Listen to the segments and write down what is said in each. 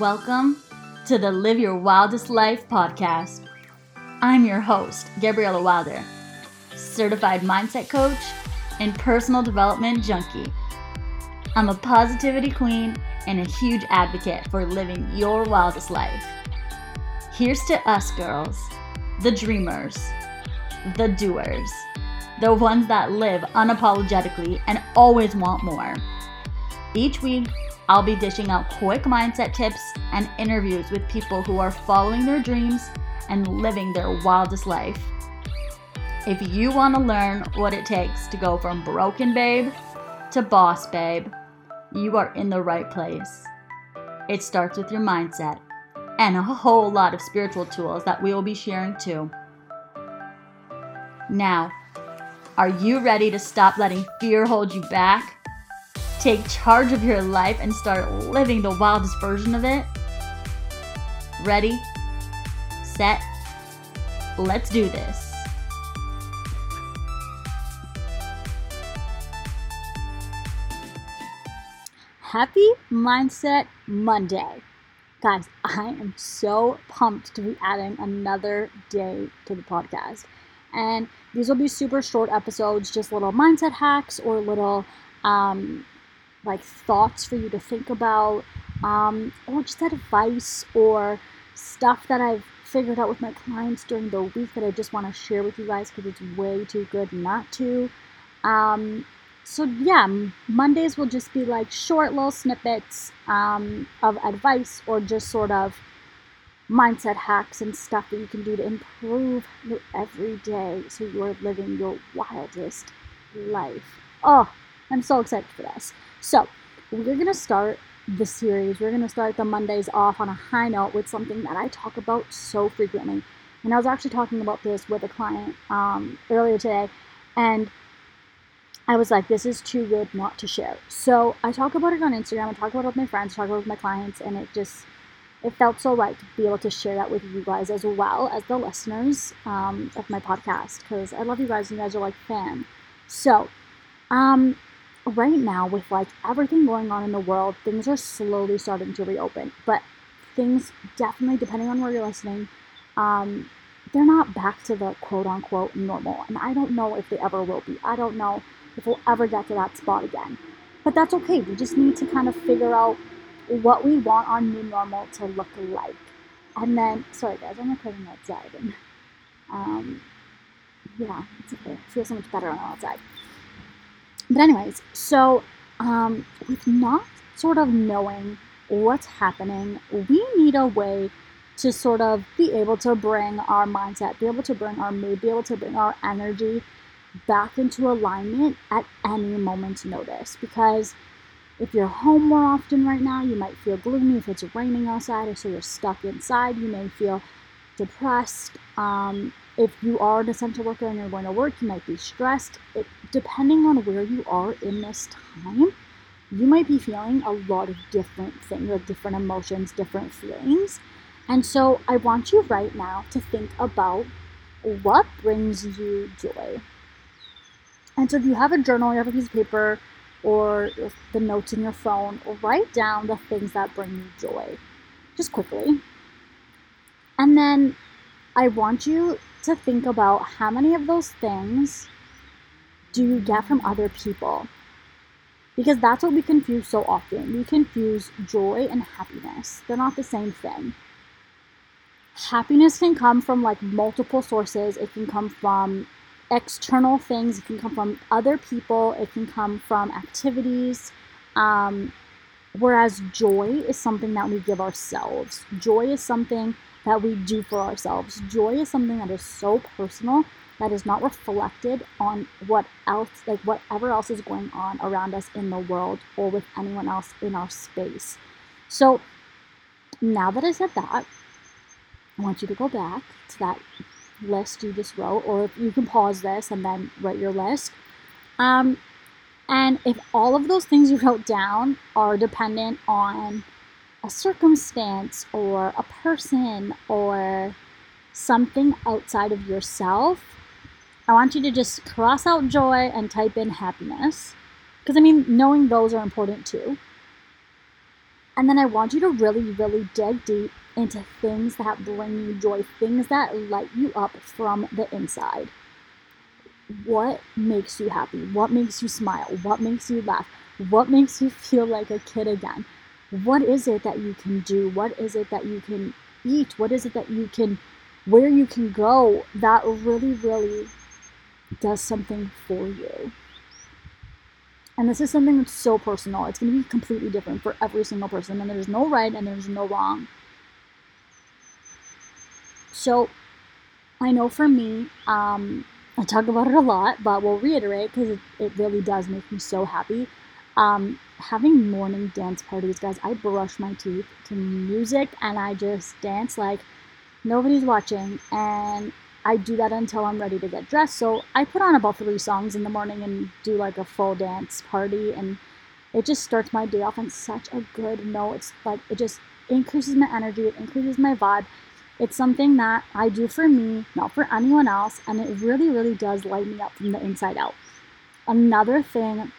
Welcome to the Live Your Wildest Life podcast. I'm your host, Gabriella Wilder, certified mindset coach and personal development junkie. I'm a positivity queen and a huge advocate for living your wildest life. Here's to us girls, the dreamers, the doers, the ones that live unapologetically and always want more. Each week, I'll be dishing out quick mindset tips and interviews with people who are following their dreams and living their wildest life. If you want to learn what it takes to go from broken babe to boss babe, you are in the right place. It starts with your mindset and a whole lot of spiritual tools that we will be sharing too. Now, are you ready to stop letting fear hold you back? Take charge of your life and start living the wildest version of it? Ready, set, let's do this. Happy Mindset Monday. Guys, I am so pumped to be adding another day to the podcast. And these will be super short episodes, just little mindset hacks or little um, like thoughts for you to think about, um, or just advice or stuff that I've figured out with my clients during the week that I just want to share with you guys because it's way too good not to. Um, so yeah, Mondays will just be like short little snippets um, of advice or just sort of mindset hacks and stuff that you can do to improve your everyday so you're living your wildest life. Oh, I'm so excited for this. So, we're going to start the series. We're going to start the Mondays off on a high note with something that I talk about so frequently. And I was actually talking about this with a client um, earlier today, and I was like, this is too good not to share. So I talk about it on Instagram, I talk about it with my friends, I talk about it with my clients, and it just it felt so right to be able to share that with you guys as well as the listeners um, of my podcast because I love you guys and you guys are like fan. So, um, right now with like everything going on in the world, things are slowly starting to reopen. But things definitely, depending on where you're listening, um, they're not back to the quote unquote normal. And I don't know if they ever will be. I don't know if we'll ever get to that spot again. But that's okay. We just need to kind of figure out what we want our new normal to look like. And then, sorry guys, I'm recording outside. And um, yeah, it's okay. Feels so much better on outside. But, anyways, so um, with not sort of knowing what's happening, we need a way to sort of be able to bring our mindset, be able to bring our mood, be able to bring our energy back into alignment at any moment's notice. Because if you're home more often right now, you might feel gloomy. If it's raining outside or so you're stuck inside, you may feel depressed. Um, if you are an essential worker and you're going to work, you might be stressed. It, depending on where you are in this time, you might be feeling a lot of different things, like different emotions, different feelings. And so I want you right now to think about what brings you joy. And so if you have a journal, you have a piece of paper, or the notes in your phone, write down the things that bring you joy, just quickly. And then I want you to think about how many of those things do you get from other people? Because that's what we confuse so often. We confuse joy and happiness, they're not the same thing. Happiness can come from like multiple sources, it can come from external things, it can come from other people, it can come from activities. Um, whereas joy is something that we give ourselves. Joy is something that we do for ourselves. Joy is something that is so personal that is not reflected on what else, like whatever else is going on around us in the world or with anyone else in our space. So now that I said that, I want you to go back to that list you just wrote, or you can pause this and then write your list. Um, and if all of those things you wrote down are dependent on a circumstance or a person or something outside of yourself, I want you to just cross out joy and type in happiness. Because I mean, knowing those are important too. And then I want you to really, really dig deep into things that bring you joy, things that light you up from the inside. What makes you happy? What makes you smile? What makes you laugh? What makes you feel like a kid again? What is it that you can do? What is it that you can eat? What is it that you can, where you can go that really, really does something for you? And this is something that's so personal. It's going to be completely different for every single person. And there's no right and there's no wrong. So I know for me, um, I talk about it a lot, but we'll reiterate because it, it really does make me so happy. Um, having morning dance parties, guys, I brush my teeth to music and I just dance like nobody's watching. And I do that until I'm ready to get dressed. So I put on about three songs in the morning and do like a full dance party. And it just starts my day off on such a good note. It's like, it just increases my energy, it increases my vibe. It's something that I do for me, not for anyone else. And it really, really does light me up from the inside out. Another thing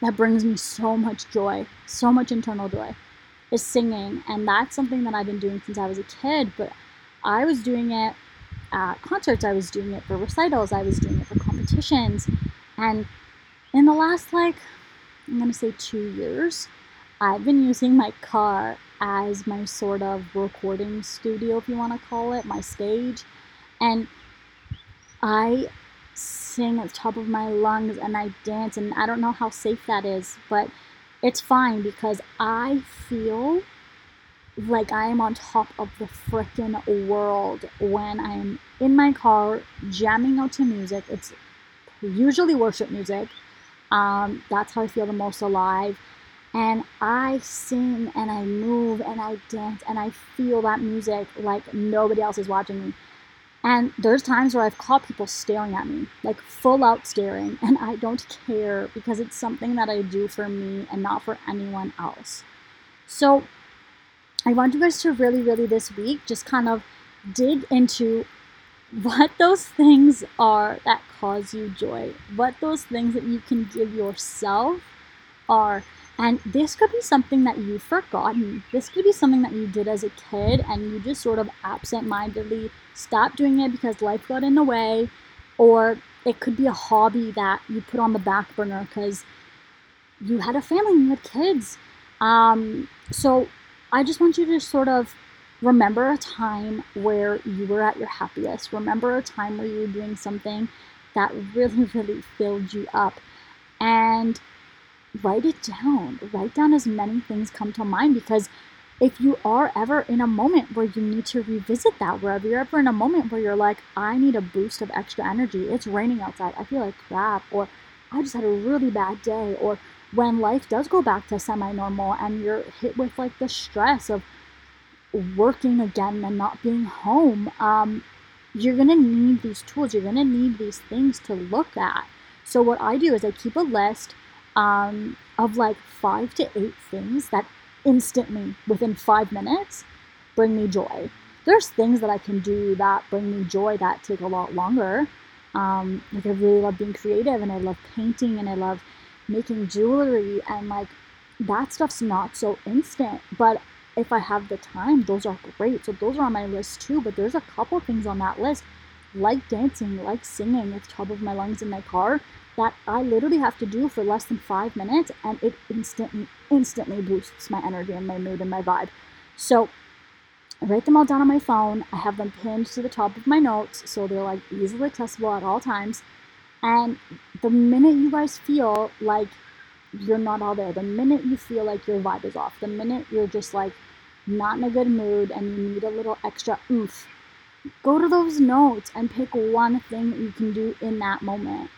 that brings me so much joy, so much internal joy, is singing. And that's something that I've been doing since I was a kid, but I was doing it at concerts, I was doing it for recitals, I was doing it for competitions. And in the last, like, I'm gonna say two years, I've been using my car as my sort of recording studio, if you wanna call it, my stage. And I sing at the top of my lungs and I dance, and I don't know how safe that is, but it's fine because I feel like I am on top of the freaking world when I'm in my car jamming out to music. It's usually worship music. Um, that's how I feel the most alive. And I sing and I move and I dance and I feel that music like nobody else is watching me. And there's times where I've caught people staring at me, like full out staring, and I don't care because it's something that I do for me and not for anyone else. So I want you guys to really, really this week just kind of dig into what those things are that cause you joy, what those things that you can give yourself are. And this could be something that you've forgotten. This could be something that you did as a kid and you just sort of absent mindedly stop doing it because life got in the way, or it could be a hobby that you put on the back burner because you had a family, and you had kids. Um, so I just want you to sort of remember a time where you were at your happiest. Remember a time where you were doing something that really, really filled you up. And write it down. Write down as many things come to mind because if you are ever in a moment where you need to revisit that, wherever you're ever in a moment where you're like, I need a boost of extra energy, it's raining outside, I feel like crap, or I just had a really bad day, or when life does go back to semi normal and you're hit with like the stress of working again and not being home, um, you're gonna need these tools, you're gonna need these things to look at. So, what I do is I keep a list um, of like five to eight things that instantly, within five minutes, bring me joy. There's things that I can do that bring me joy that take a lot longer. Um, like I really love being creative and I love painting and I love making jewelry and like that stuff's not so instant. But if I have the time, those are great. So those are on my list too. But there's a couple things on that list, like dancing, like singing at the top of my lungs in my car, that I literally have to do for less than five minutes and it instantly instantly boosts my energy and my mood and my vibe. So I write them all down on my phone. I have them pinned to the top of my notes so they're like easily accessible at all times. And the minute you guys feel like you're not all there, the minute you feel like your vibe is off, the minute you're just like not in a good mood and you need a little extra oomph, go to those notes and pick one thing that you can do in that moment.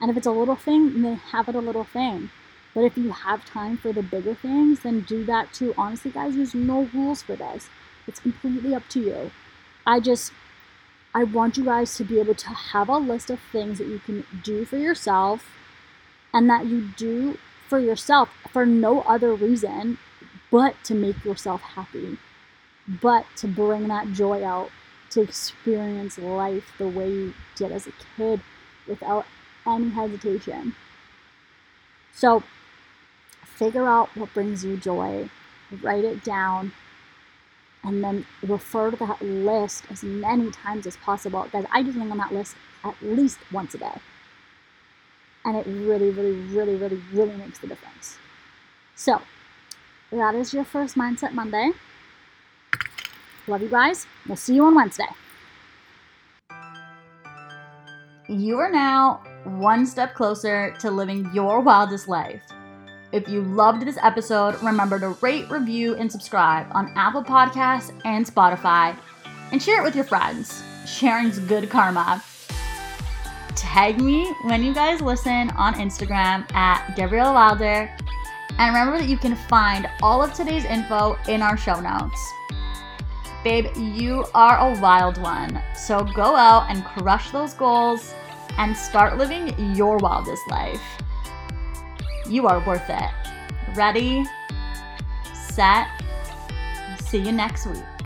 And if it's a little thing, then have it a little thing. But if you have time for the bigger things, then do that too. Honestly, guys, there's no rules for this. It's completely up to you. I just, I want you guys to be able to have a list of things that you can do for yourself and that you do for yourself for no other reason but to make yourself happy, but to bring that joy out, to experience life the way you did as a kid without any hesitation. So, figure out what brings you joy. write it down, and then refer to that list as many times as possible. Guys, I do something on that list at least once a day. And it really, really, really, really, really makes the difference. So, that is your first Mindset Monday. Love you guys. We'll see you on Wednesday. You are now one step closer to living your wildest life. If you loved this episode, remember to rate, review, and subscribe on Apple Podcasts and Spotify, and share it with your friends. Sharing's good karma. Tag me when you guys listen on Instagram at Gabrielle Wilder. And remember that you can find all of today's info in our show notes. Babe, you are a wild one. So go out and crush those goals and start living your wildest life. You are worth it. Ready, set, see you next week.